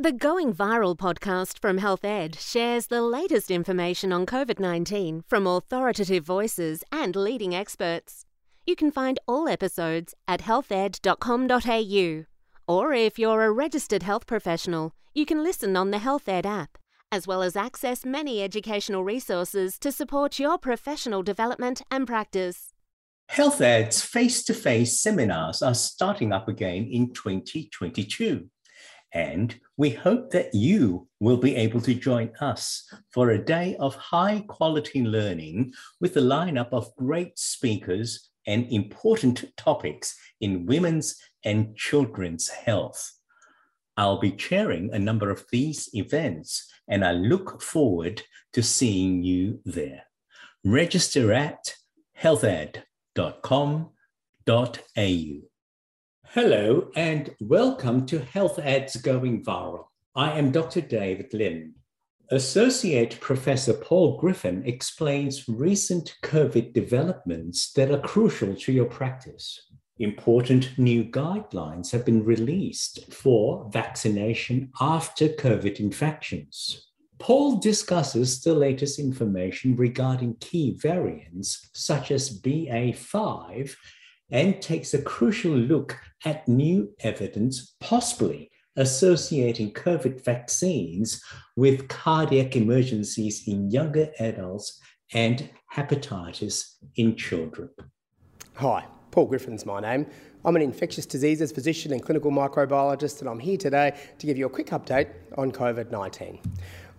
The Going Viral podcast from Health Ed shares the latest information on COVID 19 from authoritative voices and leading experts. You can find all episodes at healthed.com.au. Or if you're a registered health professional, you can listen on the Health Ed app, as well as access many educational resources to support your professional development and practice. Health Ed's face to face seminars are starting up again in 2022. And we hope that you will be able to join us for a day of high quality learning with a lineup of great speakers and important topics in women's and children's health. I'll be chairing a number of these events, and I look forward to seeing you there. Register at healthed.com.au. Hello and welcome to Health Ed's Going Viral. I am Dr. David Lim. Associate Professor Paul Griffin explains recent COVID developments that are crucial to your practice. Important new guidelines have been released for vaccination after COVID infections. Paul discusses the latest information regarding key variants such as BA5 and takes a crucial look at new evidence possibly associating COVID vaccines with cardiac emergencies in younger adults and hepatitis in children. Hi, Paul Griffin's my name. I'm an infectious diseases physician and clinical microbiologist, and I'm here today to give you a quick update on COVID 19.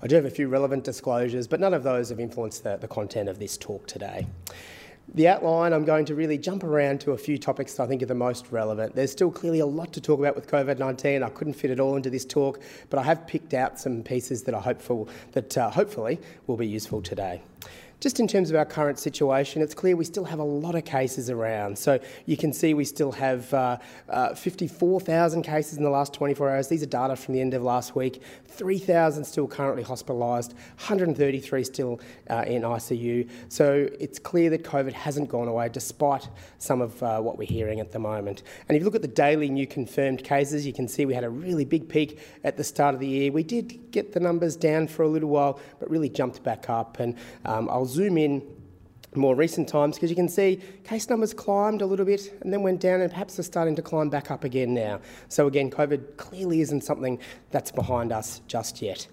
I do have a few relevant disclosures, but none of those have influenced the, the content of this talk today. The outline, I'm going to really jump around to a few topics that I think are the most relevant. There's still clearly a lot to talk about with COVID 19. I couldn't fit it all into this talk, but I have picked out some pieces that I hopeful that uh, hopefully will be useful today. Just in terms of our current situation, it's clear we still have a lot of cases around. So you can see we still have uh, uh, 54,000 cases in the last 24 hours. These are data from the end of last week. 3,000 still currently hospitalised, 133 still uh, in ICU. So it's clear that COVID hasn't gone away despite some of uh, what we're hearing at the moment. And if you look at the daily new confirmed cases, you can see we had a really big peak at the start of the year. We did get the numbers down for a little while, but really jumped back up. And um, I'll zoom in more recent times because you can see case numbers climbed a little bit and then went down and perhaps are starting to climb back up again now. So again, COVID clearly isn't something that's behind us just yet.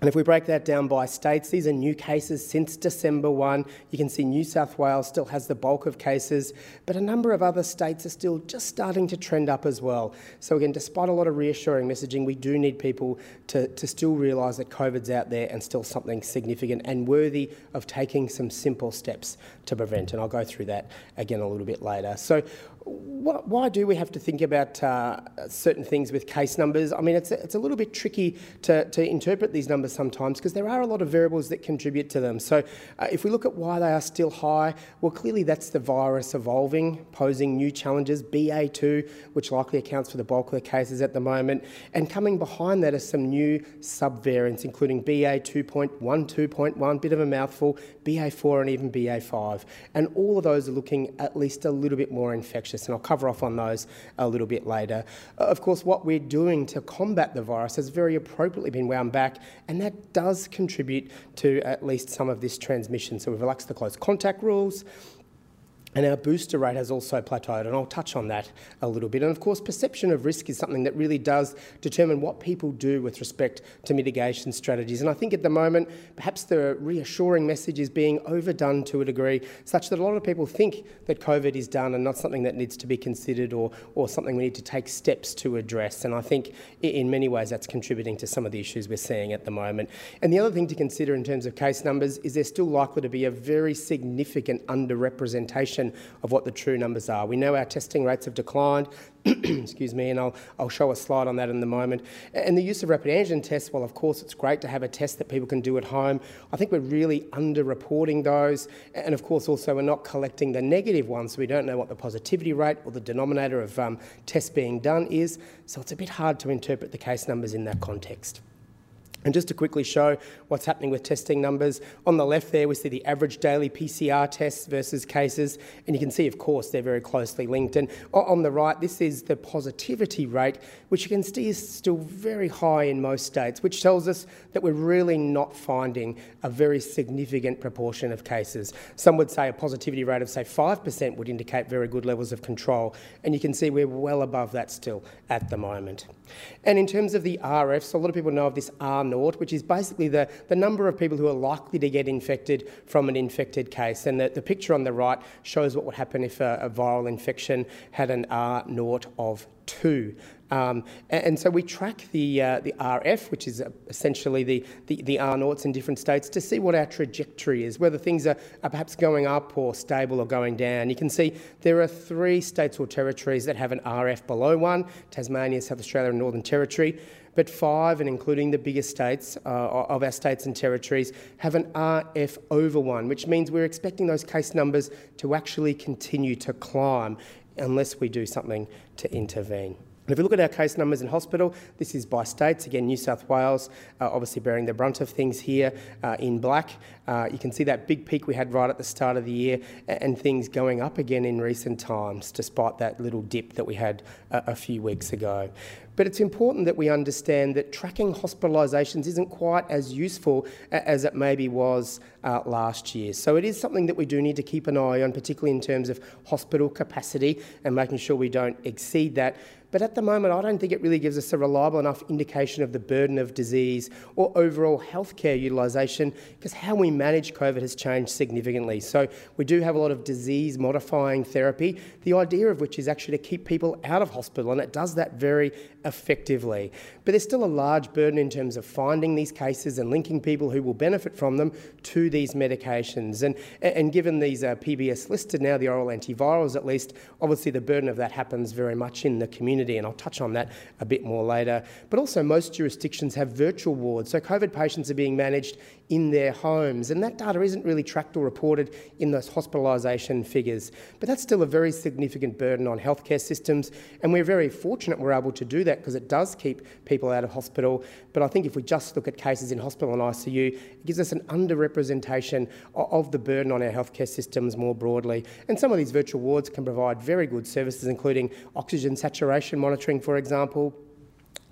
And if we break that down by states, these are new cases since December 1. You can see New South Wales still has the bulk of cases, but a number of other states are still just starting to trend up as well. So, again, despite a lot of reassuring messaging, we do need people to, to still realise that COVID's out there and still something significant and worthy of taking some simple steps to prevent. And I'll go through that again a little bit later. So, why do we have to think about uh, certain things with case numbers? I mean, it's a, it's a little bit tricky to, to interpret these numbers sometimes because there are a lot of variables that contribute to them. So, uh, if we look at why they are still high, well, clearly that's the virus evolving, posing new challenges. BA2, which likely accounts for the bulk of the cases at the moment, and coming behind that are some new subvariants, including BA2.1, 2.1, bit of a mouthful, BA4, and even BA5. And all of those are looking at least a little bit more infectious infectious, and I'll cover off on those a little bit later. Uh, of course, what we're doing to combat the virus has very appropriately been wound back, and that does contribute to at least some of this transmission. So we've relaxed the close contact rules, and our booster rate has also plateaued, and I'll touch on that a little bit. And of course, perception of risk is something that really does determine what people do with respect to mitigation strategies. And I think at the moment, perhaps the reassuring message is being overdone to a degree, such that a lot of people think that COVID is done and not something that needs to be considered or, or something we need to take steps to address. And I think in many ways that's contributing to some of the issues we're seeing at the moment. And the other thing to consider in terms of case numbers is there's still likely to be a very significant underrepresentation of what the true numbers are. We know our testing rates have declined, excuse me, and I'll, I'll show a slide on that in a moment. And the use of rapid antigen tests, well, of course, it's great to have a test that people can do at home. I think we're really underreporting those. And of course, also, we're not collecting the negative ones, so we don't know what the positivity rate or the denominator of um, tests being done is. So it's a bit hard to interpret the case numbers in that context. And just to quickly show what's happening with testing numbers, on the left there we see the average daily PCR tests versus cases, and you can see, of course, they're very closely linked. And on the right, this is the positivity rate, which you can see is still very high in most states, which tells us that we're really not finding a very significant proportion of cases. Some would say a positivity rate of, say, 5% would indicate very good levels of control, and you can see we're well above that still at the moment. And in terms of the RF, so a lot of people know of this R naught, which is basically the, the number of people who are likely to get infected from an infected case. And the, the picture on the right shows what would happen if a, a viral infection had an R naught of 2. Um, and, so we track the, uh, the RF, which is uh, essentially the, the, the R naughts in different states, to see what our trajectory is, whether things are, are perhaps going up or stable or going down. You can see there are three states or territories that have an RF below 1 Tasmania, South Australia, and Northern Territory. But five, and including the biggest states uh, of our states and territories, have an RF over 1, which means we're expecting those case numbers to actually continue to climb unless we do something to intervene. If we look at our case numbers in hospital, this is by states. Again, New South Wales, uh, obviously bearing the brunt of things here uh, in black. Uh, you can see that big peak we had right at the start of the year and things going up again in recent times, despite that little dip that we had a few weeks ago. But it's important that we understand that tracking hospitalisations isn't quite as useful as it maybe was uh, last year. So it is something that we do need to keep an eye on, particularly in terms of hospital capacity and making sure we don't exceed that. But at the moment, I don't think it really gives us a reliable enough indication of the burden of disease or overall healthcare utilisation because how we manage COVID has changed significantly. So we do have a lot of disease modifying therapy, the idea of which is actually to keep people out of hospital, and it does that very effectively. But there's still a large burden in terms of finding these cases and linking people who will benefit from them to these medications. And, and given these uh, PBS listed now, the oral antivirals at least, obviously the burden of that happens very much in the community, and I'll touch on that a bit more later. But also, most jurisdictions have virtual wards, so COVID patients are being managed in their homes, and that data isn't really tracked or reported in those hospitalisation figures. But that's still a very significant burden on healthcare systems, and we're very fortunate we're able to do that because it does keep people out of hospital. But I think if we just look at cases in hospital and ICU, it gives us an underrepresentation of the burden on our healthcare systems more broadly. And some of these virtual wards can provide very good services, including oxygen saturation monitoring, for example,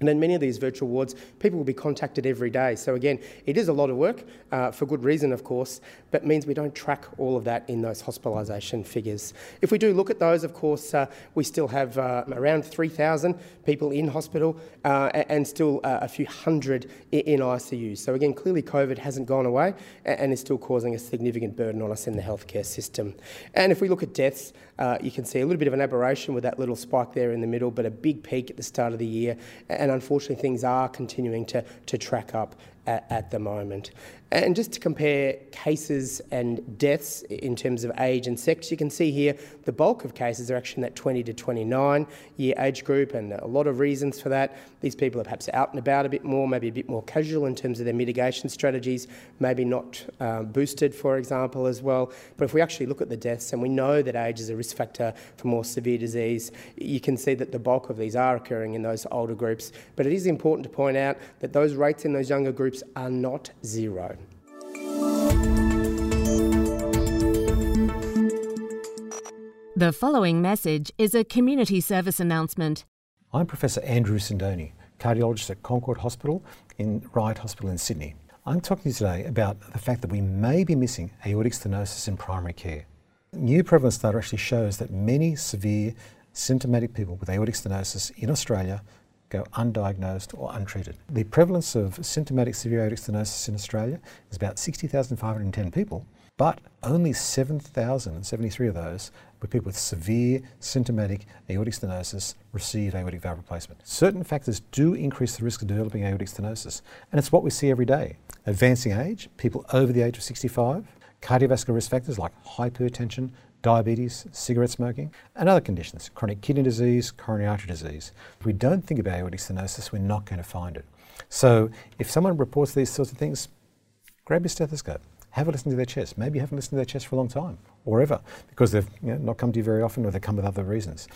and in many of these virtual wards, people will be contacted every day. So again, it is a lot of work, uh, for good reason, of course, but means we don't track all of that in those hospitalisation figures. If we do look at those, of course, uh, we still have uh, around 3,000 people in hospital uh, and still uh, a few hundred in ICU. So again, clearly COVID hasn't gone away and is still causing a significant burden on us in the healthcare system. And if we look at deaths, uh, you can see a little bit of an aberration with that little spike there in the middle, but a big peak at the start of the year. And unfortunately, things are continuing to, to track up at, at the moment. And just to compare cases and deaths in terms of age and sex, you can see here the bulk of cases are actually in that 20 to 29 year age group, and a lot of reasons for that. These people are perhaps out and about a bit more, maybe a bit more casual in terms of their mitigation strategies, maybe not um, boosted, for example, as well. But if we actually look at the deaths and we know that age is a risk factor for more severe disease, you can see that the bulk of these are occurring in those older groups. But it is important to point out that those rates in those younger groups are not zero. The following message is a community service announcement. I'm Professor Andrew Sindone, cardiologist at Concord Hospital in Ryde Hospital in Sydney. I'm talking to you today about the fact that we may be missing aortic stenosis in primary care. New prevalence data actually shows that many severe symptomatic people with aortic stenosis in Australia go undiagnosed or untreated. The prevalence of symptomatic severe aortic stenosis in Australia is about 60,510 people, but only 7,073 of those were people with severe symptomatic aortic stenosis receive aortic valve replacement. Certain factors do increase the risk of developing aortic stenosis, and it's what we see every day. Advancing age, people over the age of 65, cardiovascular risk factors like hypertension, diabetes, cigarette smoking, and other conditions, chronic kidney disease, coronary artery disease. If we don't think about aortic stenosis, we're not going to find it. So if someone reports these sorts of things, grab your stethoscope, have a listen to their chest. Maybe you haven't listened to their chest for a long time, or ever, because they've you know, not come to you very often or they come with other reasons.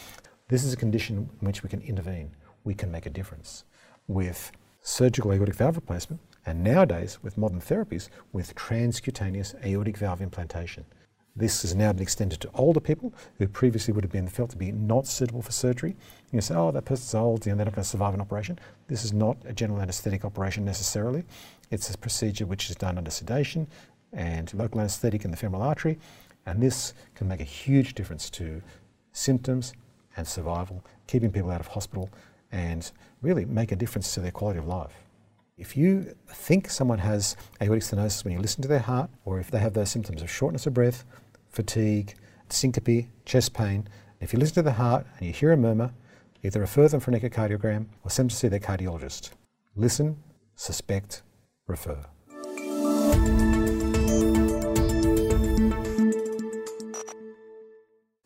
This is a condition in which we can intervene. We can make a difference with surgical aortic valve replacement, and nowadays with modern therapies with transcutaneous aortic valve implantation. This has now been extended to older people who previously would have been felt to be not suitable for surgery. You say, oh, that person's old, you know, they're not going to survive an operation. This is not a general anaesthetic operation necessarily. It's a procedure which is done under sedation and local anaesthetic in the femoral artery, and this can make a huge difference to symptoms and survival, keeping people out of hospital, and really make a difference to their quality of life. If you think someone has aortic stenosis when you listen to their heart, or if they have those symptoms of shortness of breath, fatigue, syncope, chest pain, if you listen to the heart and you hear a murmur, either refer them for an echocardiogram or send them to see their cardiologist. Listen, suspect, refer.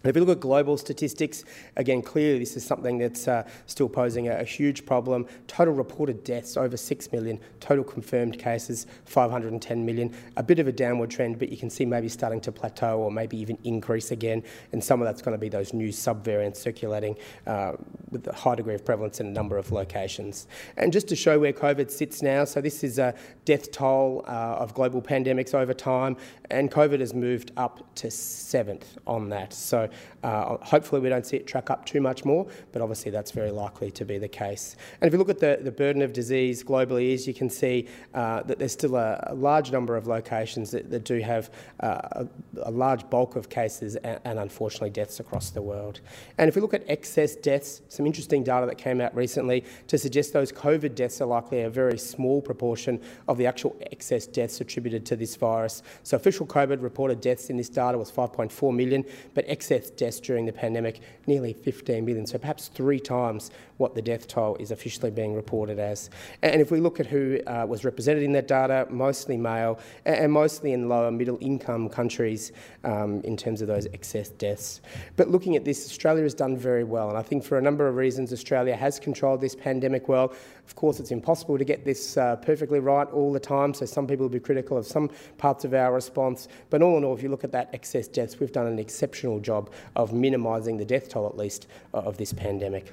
If you look at global statistics, again, clearly this is something that's uh, still posing a, a, huge problem. Total reported deaths over 6 million, total confirmed cases 510 million. A bit of a downward trend, but you can see maybe starting to plateau or maybe even increase again. And some of that's going to be those new subvariants circulating uh, with a high degree of prevalence in a number of locations. And just to show where COVID sits now, so this is a death toll uh, of global pandemics over time, and COVID has moved up to seventh on that. So uh, hopefully we don't see it track up too much more, but obviously that's very likely to be the case. And if you look at the, the burden of disease globally is, you can see uh, that there's still a, a, large number of locations that, that do have uh, a, a, large bulk of cases and, and, unfortunately deaths across the world. And if we look at excess deaths, some interesting data that came out recently to suggest those COVID deaths are likely a very small proportion of the actual excess deaths attributed to this virus. So official COVID reported deaths in this data was 5.4 million, but excess deaths during the pandemic, nearly 15 million, so perhaps three times what the death toll is officially being reported as. And if we look at who uh, was represented in that data, mostly male and mostly in lower middle income countries um, in terms of those excess deaths. But looking at this, Australia has done very well, and I think for a number of reasons, Australia has controlled this pandemic well. Of course, it's impossible to get this uh, perfectly right all the time, so some people will be critical of some parts of our response. But all in all, if you look at that excess deaths, we've done an exceptional job of minimising the death toll, at least, uh, of this pandemic.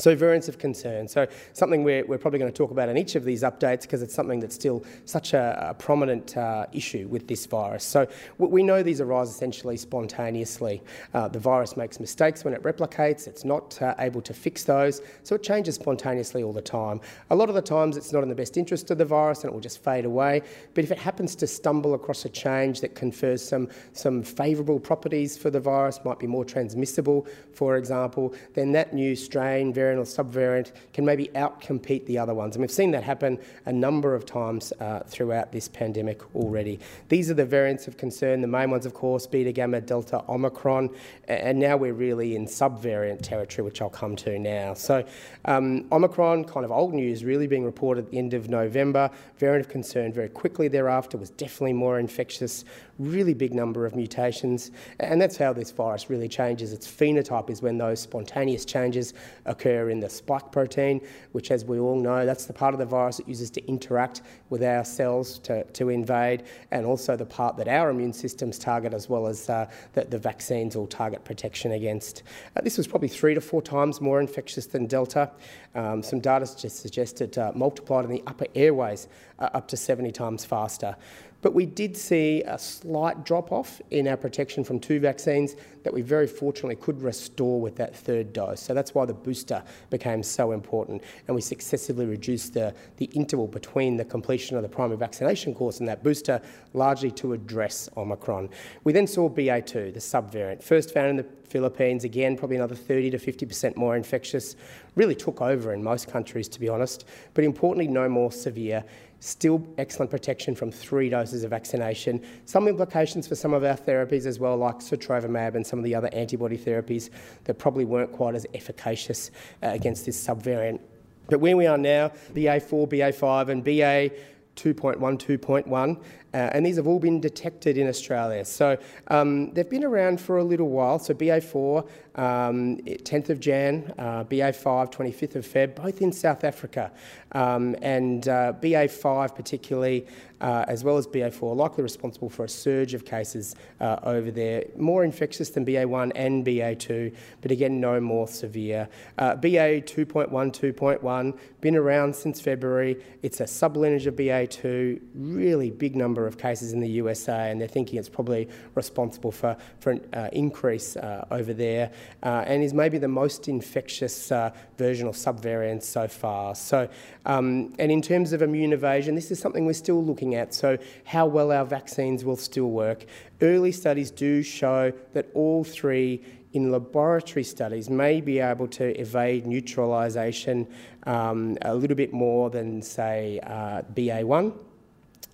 So variants of concern. So something we're, we're probably going to talk about in each of these updates because it's something that's still such a, a prominent uh, issue with this virus. So we know these arise essentially spontaneously. Uh, the virus makes mistakes when it replicates. It's not uh, able to fix those. So it changes spontaneously all the time. A lot of the times it's not in the best interest of the virus and it will just fade away. But if it happens to stumble across a change that confers some, some favourable properties for the virus, might be more transmissible, for example, then that new strain, variant variant or subvariant can maybe outcompete the other ones. And we've seen that happen a number of times uh, throughout this pandemic already. These are the variants of concern. The main ones, of course, beta, gamma, delta, omicron, and now we're really in subvariant territory, which I'll come to now. So um, omicron, kind of old news, really being reported at the end of November. Variant of concern very quickly thereafter was definitely more infectious, really big number of mutations, and that's how this virus really changes. Its phenotype is when those spontaneous changes occur in the spike protein, which, as we all know, that's the part of the virus it uses to interact with our cells to, to invade, and also the part that our immune systems target, as well as uh, that the vaccines all target protection against. Uh, this was probably three to four times more infectious than Delta. Um, some data suggested uh, multiplied in the upper airways uh, up to 70 times faster. But we did see a slight drop off in our protection from two vaccines that we very fortunately could restore with that third dose. So that's why the booster became so important. And we successively reduced the, the interval between the completion of the primary vaccination course and that booster, largely to address Omicron. We then saw BA2, the subvariant, first found in the Philippines, again, probably another 30 to 50% more infectious, really took over in most countries, to be honest, but importantly, no more severe. Still excellent protection from three doses of vaccination. Some implications for some of our therapies as well, like sotrovimab and some of the other antibody therapies that probably weren't quite as efficacious uh, against this subvariant. But where we are now, BA4, BA5 and BA 2.1, 2.1, uh, and these have all been detected in Australia. So um, they've been around for a little while. So BA4, um, 10th of Jan, uh, BA5, 25th of Feb, both in South Africa, um, and uh, BA5 particularly, uh, as well as BA4, likely responsible for a surge of cases uh, over there. More infectious than BA1 and BA2, but again, no more severe. Uh, BA 2.1, 2.1, been around since February. It's a sublineage of BA2, really big number of cases in the USA, and they're thinking it's probably responsible for, for an uh, increase uh, over there, uh, and is maybe the most infectious uh, version or subvariant so far. So, um, and in terms of immune evasion, this is something we're still looking at. So, how well our vaccines will still work. Early studies do show that all three in laboratory studies may be able to evade neutralisation um, a little bit more than, say, uh, BA1,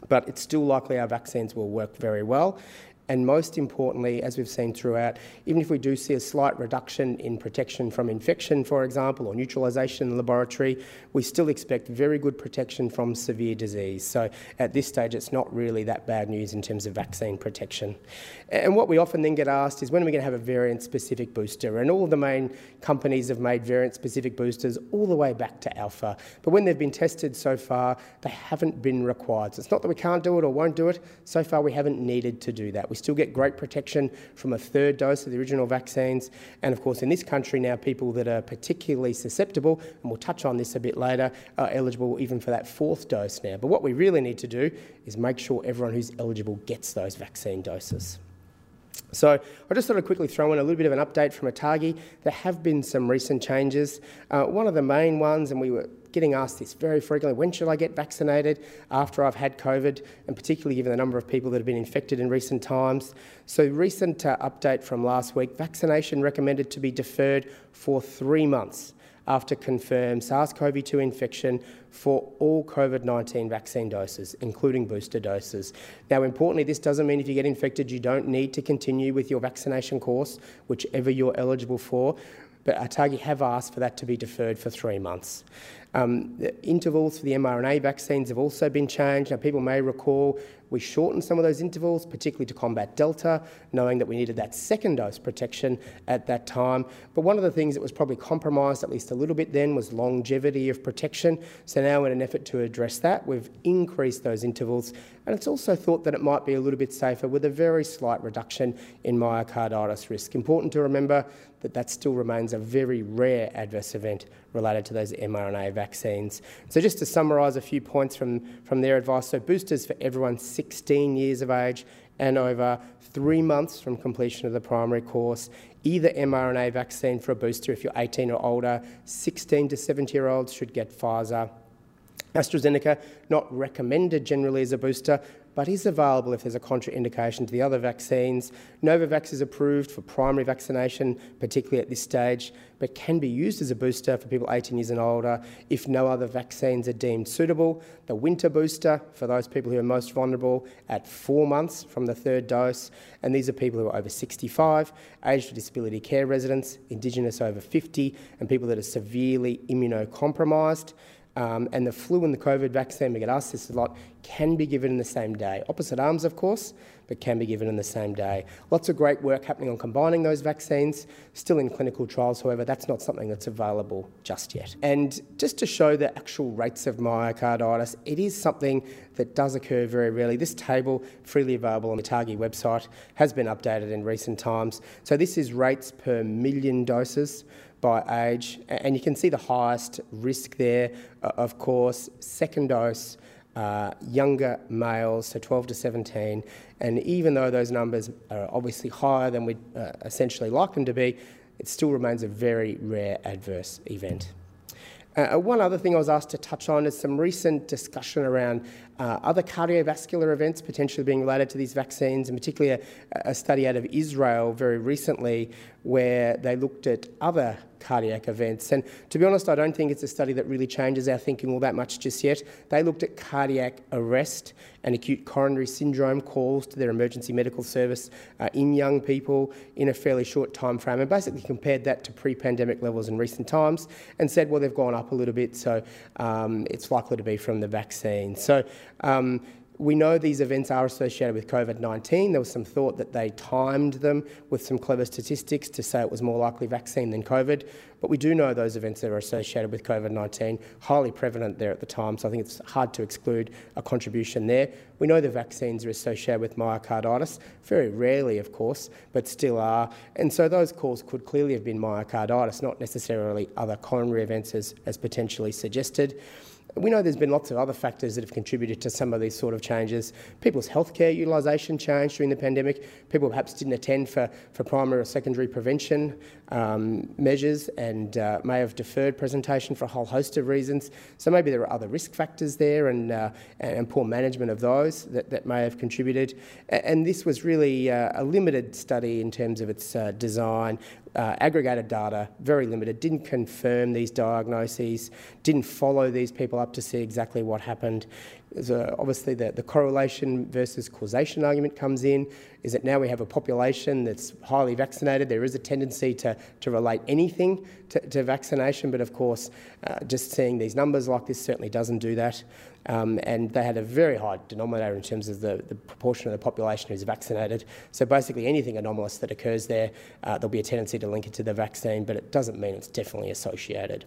but it's still likely our vaccines will work very well. And most importantly, as we've seen throughout, even if we do see a slight reduction in protection from infection, for example, or neutralisation in the laboratory, we still expect very good protection from severe disease. So at this stage, it's not really that bad news in terms of vaccine protection. And what we often then get asked is when are we going to have a variant specific booster? And all the main companies have made variant specific boosters all the way back to alpha. But when they've been tested so far, they haven't been required. So it's not that we can't do it or won't do it. So far, we haven't needed to do that. We still get great protection from a third dose of the original vaccines. And of course, in this country now, people that are particularly susceptible, and we'll touch on this a bit later, are eligible even for that fourth dose now. But what we really need to do is make sure everyone who's eligible gets those vaccine doses. So I just thought I'd quickly throw in a little bit of an update from ATAGI. There have been some recent changes. Uh, one of the main ones, and we were getting asked this very frequently, when should I get vaccinated after I've had COVID, and particularly given the number of people that have been infected in recent times. So recent uh, update from last week, vaccination recommended to be deferred for three months after confirmed SARS-CoV-2 infection for all COVID-19 vaccine doses, including booster doses. Now, importantly, this doesn't mean if you get infected, you don't need to continue with your vaccination course, whichever you're eligible for, but ATAGI have asked for that to be deferred for three months. Um, the intervals for the mRNA vaccines have also been changed. Now, people may recall we shortened some of those intervals, particularly to combat Delta, knowing that we needed that second dose protection at that time. But one of the things that was probably compromised, at least a little bit then, was longevity of protection. So now, in an effort to address that, we've increased those intervals. And it's also thought that it might be a little bit safer with a very slight reduction in myocarditis risk. Important to remember that that still remains a very rare adverse event related to those mRNA vaccines. So just to summarise a few points from, from their advice, so boosters for everyone 16 years of age and over three months from completion of the primary course, either mRNA vaccine for a booster if you're 18 or older, 16 to 70 year olds should get Pfizer. AstraZeneca, not recommended generally as a booster, but is available if there's a contraindication to the other vaccines. Novavax is approved for primary vaccination, particularly at this stage, but can be used as a booster for people 18 years and older if no other vaccines are deemed suitable. The winter booster for those people who are most vulnerable at four months from the third dose, and these are people who are over 65, aged disability care residents, Indigenous over 50, and people that are severely immunocompromised. Um, and the flu and the COVID vaccine, we get asked this a lot, can be given in the same day. Opposite arms, of course, but can be given in the same day. Lots of great work happening on combining those vaccines, still in clinical trials, however, that's not something that's available just yet. And just to show the actual rates of myocarditis, it is something that does occur very rarely. This table, freely available on the ATAGI website, has been updated in recent times. So this is rates per million doses by age, and you can see the highest risk there, uh, of course, second dose, uh, younger males, so 12 to 17, and even though those numbers are obviously higher than we'd uh, essentially like them to be, it still remains a very rare adverse event. Uh, one other thing I was asked to touch on is some recent discussion around uh, other cardiovascular events potentially being related to these vaccines, and particularly a, a, study out of Israel very recently where they looked at other cardiac events. And to be honest, I don't think it's a study that really changes our thinking all that much just yet. They looked at cardiac arrest and acute coronary syndrome calls to their emergency medical service uh, in young people in a fairly short time frame and basically compared that to pre-pandemic levels in recent times and said, well, they've gone up a little bit, so um, it's likely to be from the vaccine. So um, we know these events are associated with COVID 19. There was some thought that they timed them with some clever statistics to say it was more likely vaccine than COVID. But we do know those events that are associated with COVID 19, highly prevalent there at the time, so I think it's hard to exclude a contribution there. We know the vaccines are associated with myocarditis, very rarely, of course, but still are. And so those calls could clearly have been myocarditis, not necessarily other coronary events as, as potentially suggested. We know there's been lots of other factors that have contributed to some of these sort of changes. People's healthcare utilisation changed during the pandemic. People perhaps didn't attend for, for primary or secondary prevention um, measures and uh, may have deferred presentation for a whole host of reasons. So maybe there are other risk factors there and, uh, and poor management of those that, that may have contributed. And this was really uh, a limited study in terms of its uh, design uh, aggregated data, very limited, didn't confirm these diagnoses, didn't follow these people up to see exactly what happened. A, obviously, the, the correlation versus causation argument comes in. Is that now we have a population that's highly vaccinated? There is a tendency to, to relate anything to, to vaccination, but of course, uh, just seeing these numbers like this certainly doesn't do that. Um, and they had a very high denominator in terms of the, the, proportion of the population who's vaccinated. So basically, anything anomalous that occurs there, uh, there'll be a tendency to link it to the vaccine, but it doesn't mean it's definitely associated.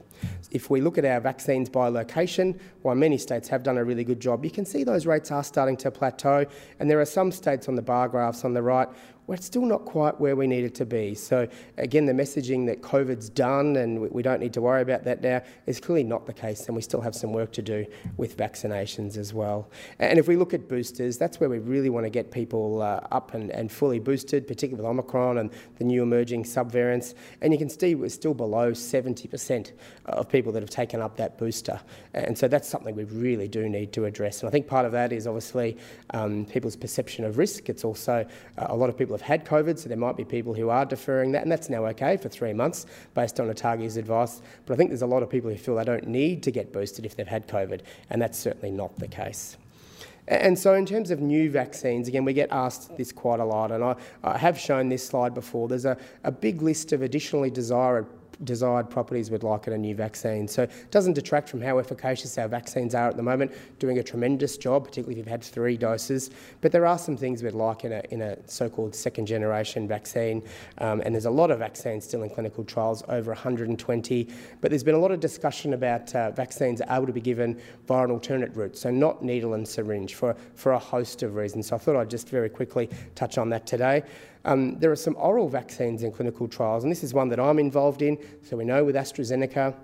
If we look at our vaccines by location, while many states have done a really good job, you can see those rates are starting to plateau, and there are some states on the bar graphs on the right we're still not quite where we needed to be. So, again, the messaging that COVID's done and we don't need to worry about that now is clearly not the case, and we still have some work to do with vaccinations as well. And if we look at boosters, that's where we really want to get people uh, up and, and fully boosted, particularly with Omicron and the new emerging subvariants. And you can see we're still below 70% of people that have taken up that booster. And so that's something we really do need to address. And I think part of that is obviously um, people's perception of risk. It's also uh, a lot of people have had COVID, so there might be people who are deferring that, and that's now okay for three months based on ATAGI's advice. But I think there's a lot of people who feel they don't need to get boosted if they've had COVID, and that's certainly not the case. And so, in terms of new vaccines, again, we get asked this quite a lot, and I, I have shown this slide before. There's a, a big list of additionally desired desired properties we'd like in a new vaccine. So it doesn't detract from how efficacious our vaccines are at the moment, doing a tremendous job, particularly if you've had three doses. But there are some things we'd like in a, in a so-called second generation vaccine. Um, and there's a lot of vaccines still in clinical trials, over 120. But there's been a lot of discussion about uh, vaccines able to be given via an alternate route, so not needle and syringe for, for a host of reasons. So I thought I'd just very quickly touch on that today. Um, there are some oral vaccines in clinical trials, and this is one that I'm involved in. So we know with AstraZeneca,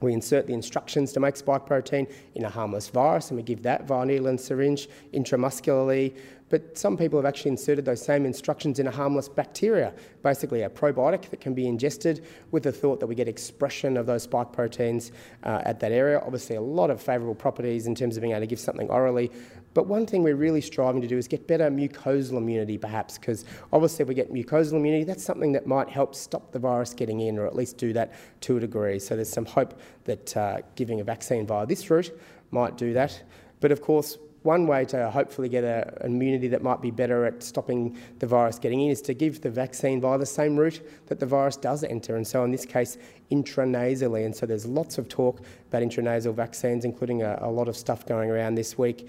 we insert the instructions to make spike protein in a harmless virus, and we give that via needle and syringe intramuscularly. But some people have actually inserted those same instructions in a harmless bacteria, basically a probiotic that can be ingested with the thought that we get expression of those spike proteins uh, at that area. Obviously, a lot of favourable properties in terms of being able to give something orally, but one thing we're really striving to do is get better mucosal immunity, perhaps, because obviously if we get mucosal immunity, that's something that might help stop the virus getting in, or at least do that to a degree. So there's some hope that uh, giving a vaccine via this route might do that. But of course, one way to hopefully get an immunity that might be better at stopping the virus getting in is to give the vaccine via the same route that the virus does enter, and so in this case, intranasally. And so there's lots of talk about intranasal vaccines, including a, a lot of stuff going around this week.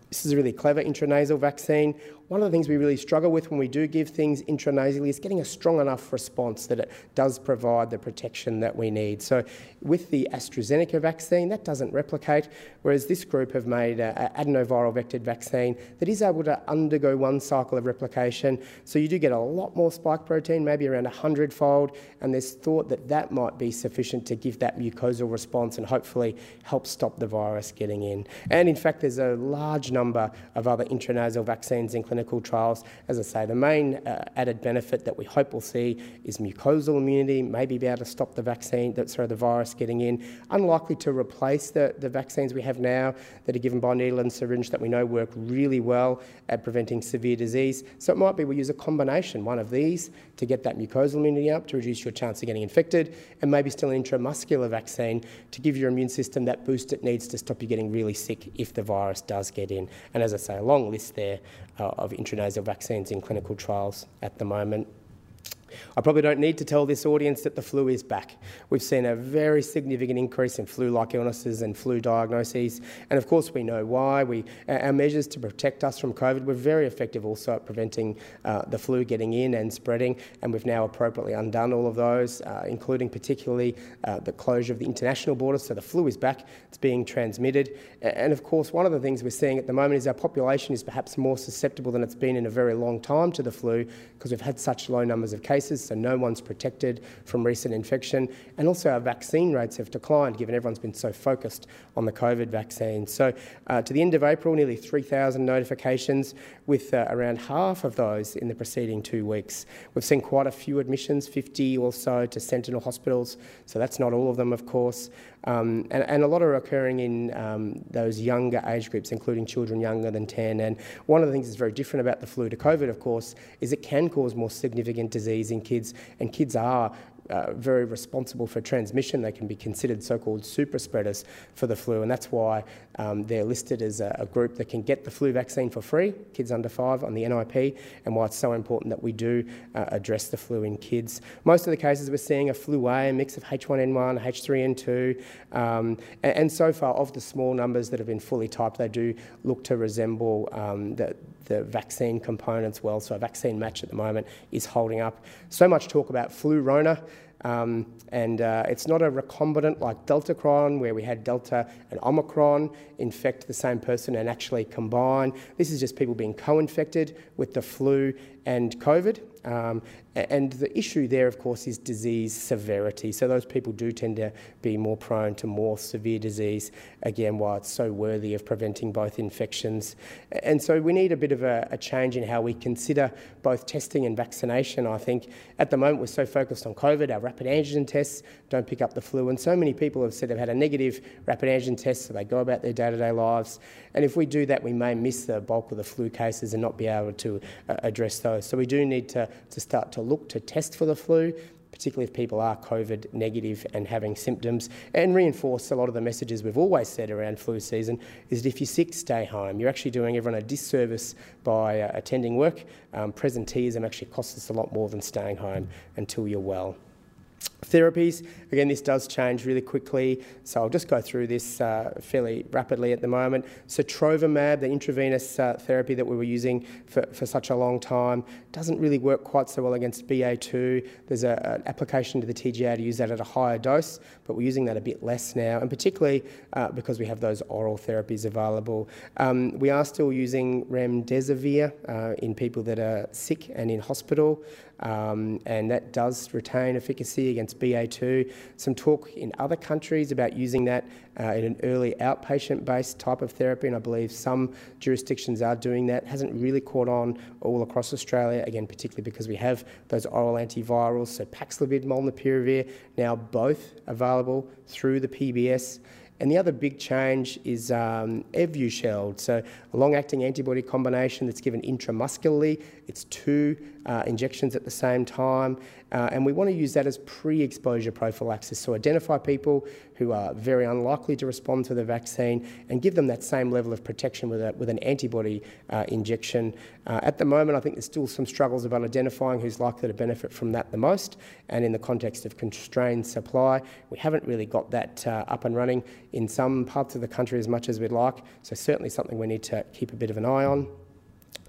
This is a really clever intranasal vaccine. One of the things we really struggle with when we do give things intranasally is getting a strong enough response that it does provide the protection that we need. So, with the AstraZeneca vaccine, that doesn't replicate, whereas this group have made an adenoviral vectored vaccine that is able to undergo one cycle of replication. So, you do get a lot more spike protein, maybe around 100 fold, and there's thought that that might be sufficient to give that mucosal response and hopefully help stop the virus getting in. And in fact, there's a large number number of other intranasal vaccines in clinical trials. As I say, the main uh, added benefit that we hope we'll see is mucosal immunity, maybe be able to stop the vaccine, that, sorry, the virus getting in. Unlikely to replace the, the vaccines we have now that are given by needle and syringe that we know work really well at preventing severe disease. So it might be we use a combination, one of these to get that mucosal immunity up to reduce your chance of getting infected, and maybe still an intramuscular vaccine to give your immune system that boost it needs to stop you getting really sick if the virus does get in. And as I say, a long list there uh, of intranasal vaccines in clinical trials at the moment. I probably don't need to tell this audience that the flu is back. We've seen a very significant increase in flu-like illnesses and flu diagnoses, and of course we know why. We, our measures to protect us from COVID were very effective also at preventing uh, the flu getting in and spreading, and we've now appropriately undone all of those, uh, including particularly uh, the closure of the international borders. So the flu is back, it's being transmitted, and of course one of the things we're seeing at the moment is our population is perhaps more susceptible than it's been in a very long time to the flu because we've had such low numbers of cases cases, so no one's protected from recent infection. And also our vaccine rates have declined, given everyone's been so focused on the COVID vaccine. So uh, to the end of April, nearly 3,000 notifications, with uh, around half of those in the preceding two weeks. We've seen quite a few admissions, 50 or so to Sentinel hospitals, so that's not all of them, of course. Um, and, and, a lot are occurring in um, those younger age groups, including children younger than 10. And one of the things that's very different about the flu to COVID, of course, is it can cause more significant disease in kids, and kids are uh, very responsible for transmission. They can be considered so-called super spreaders for the flu, and that's why um, they're listed as a, a, group that can get the flu vaccine for free, kids under five on the NIP, and why it's so important that we do uh, address the flu in kids. Most of the cases we're seeing are flu A, a mix of H1N1, H3N2, um, and, and, so far of the small numbers that have been fully typed, they do look to resemble um, the, the vaccine components well. So a vaccine match at the moment is holding up. So much talk about flurona. Um, and uh, it's not a recombinant like Delta, Deltacron, where we had Delta and Omicron infect the same person and actually combine. This is just people being co infected with the flu and COVID. Um, and the issue there, of course, is disease severity. So those people do tend to be more prone to more severe disease. Again, why it's so worthy of preventing both infections. And so we need a bit of a, a change in how we consider both testing and vaccination. I think at the moment we're so focused on COVID, our rapid antigen tests don't pick up the flu, and so many people have said they've had a negative rapid antigen test, so they go about their day-to-day lives. And if we do that, we may miss the bulk of the flu cases and not be able to uh, address those. So we do need to, to start to look to test for the flu, particularly if people are COVID negative and having symptoms, and reinforce a lot of the messages we've always said around flu season is that if you're sick, stay home. You're actually doing everyone a disservice by uh, attending work. Um, presenteeism actually costs us a lot more than staying home until you're well. Therapies, again, this does change really quickly, so I'll just go through this uh, fairly rapidly at the moment. Sotrovimab, the intravenous uh, therapy that we were using for, for such a long time, doesn't really work quite so well against BA2. There's a, an application to the TGA to use that at a higher dose, but we're using that a bit less now, and particularly uh, because we have those oral therapies available. Um, we are still using remdesivir uh, in people that are sick and in hospital um, and that does retain efficacy against BA2. Some talk in other countries about using that uh, in an early outpatient based type of therapy, and I believe some jurisdictions are doing that. Hasn't really caught on all across Australia, again, particularly because we have those oral antivirals, so Paxlovid, Molnupiravir, now both available through the PBS. And the other big change is um, Evusheld, so a long-acting antibody combination that's given intramuscularly. It's two uh, injections at the same time, uh, and we want to use that as pre-exposure prophylaxis. So identify people who are very unlikely to respond to the vaccine and give them that same level of protection with, a, with an antibody uh, injection. Uh, at the moment, I think there's still some struggles about identifying who's likely to benefit from that the most, and in the context of constrained supply, we haven't really got that uh, up and running in some parts of the country as much as we'd like. So certainly something we need to keep a bit of an eye on.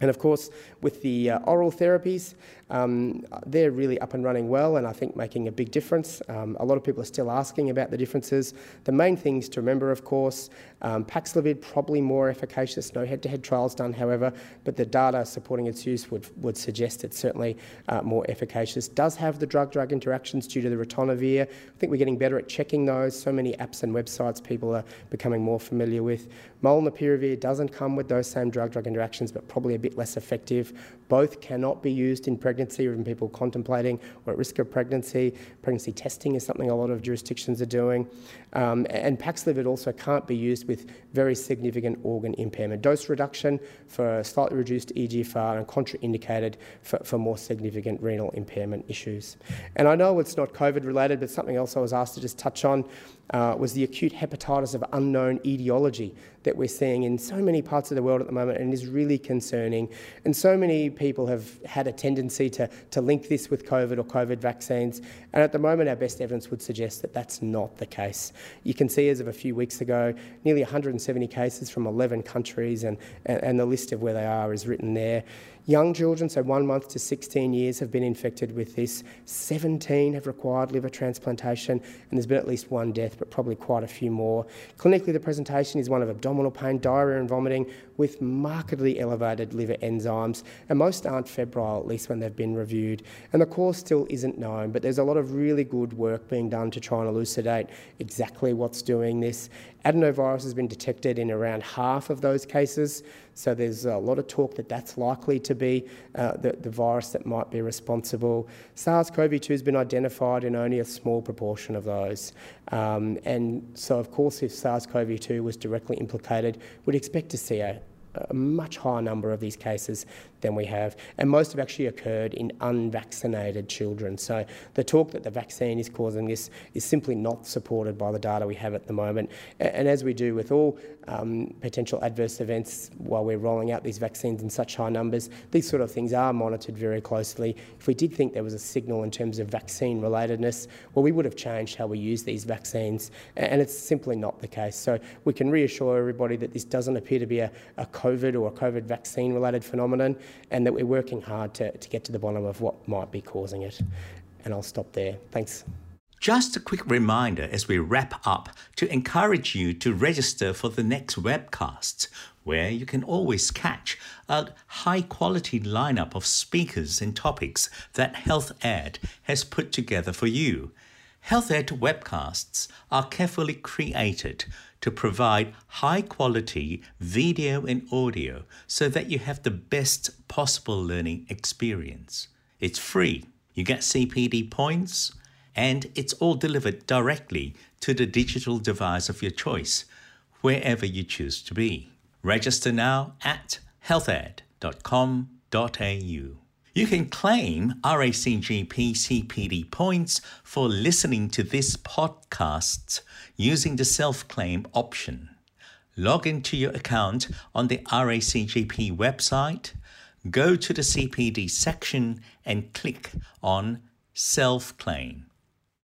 And of course, with the uh, oral therapies, um, they're really up and running well and I think making a big difference. Um, a lot of people are still asking about the differences. The main things to remember, of course, um, Paxlovid probably more efficacious, no head-to-head trials done, however, but the data supporting its use would, would suggest it's certainly uh, more efficacious. Does have the drug-drug interactions due to the ritonavir. I think we're getting better at checking those. So many apps and websites people are becoming more familiar with. Molnupiravir doesn't come with those same drug-drug interactions, but probably a bit less effective. Both cannot be used in pregnancy or in people contemplating or at risk of pregnancy. Pregnancy testing is something a lot of jurisdictions are doing. Um, and Paxlovid also can't be used with very significant organ impairment. Dose reduction for slightly reduced EGFR and contraindicated for, for more significant renal impairment issues. And I know it's not COVID related, but something else I was asked to just touch on uh, was the acute hepatitis of unknown etiology that we're seeing in so many parts of the world at the moment and is really concerning. And so many people have had a tendency to, to link this with COVID or COVID vaccines. And at the moment, our best evidence would suggest that that's not the case. You can see as of a few weeks ago, nearly 170 cases from 11 countries, and, and, and the list of where they are is written there. Young children, so one month to 16 years, have been infected with this. 17 have required liver transplantation, and there's been at least one death, but probably quite a few more. Clinically, the presentation is one of abdominal pain, diarrhoea, and vomiting with markedly elevated liver enzymes, and most aren't febrile, at least when they've been reviewed. And the cause still isn't known, but there's a lot of really good work being done to try and elucidate exactly what's doing this. Adenovirus has been detected in around half of those cases, so there's a lot of talk that that's likely to be uh, the, the virus that might be responsible. SARS-CoV-2 has been identified in only a small proportion of those. Um, and so, of course, if SARS-CoV-2 was directly implicated, we'd expect to see a, a much higher number of these cases than we have, and most have actually occurred in unvaccinated children. So the talk that the vaccine is causing this is simply not supported by the data we have at the moment. And as we do with all um, potential adverse events while we're rolling out these vaccines in such high numbers, these sort of things are monitored very closely. If we did think there was a signal in terms of vaccine relatedness, well, we would have changed how we use these vaccines, and it's simply not the case. So we can reassure everybody that this doesn't appear to be a, a COVID or a COVID vaccine related phenomenon and that we're working hard to, to get to the bottom of what might be causing it. And I'll stop there. Thanks. Just a quick reminder as we wrap up to encourage you to register for the next webcasts, where you can always catch a high quality lineup of speakers and topics that Health Ed has put together for you. Health Ed webcasts are carefully created to provide high quality video and audio so that you have the best possible learning experience. It's free, you get CPD points, and it's all delivered directly to the digital device of your choice, wherever you choose to be. Register now at healthed.com.au. You can claim RACGP CPD points for listening to this podcast using the self claim option. Log into your account on the RACGP website, go to the CPD section and click on Self Claim.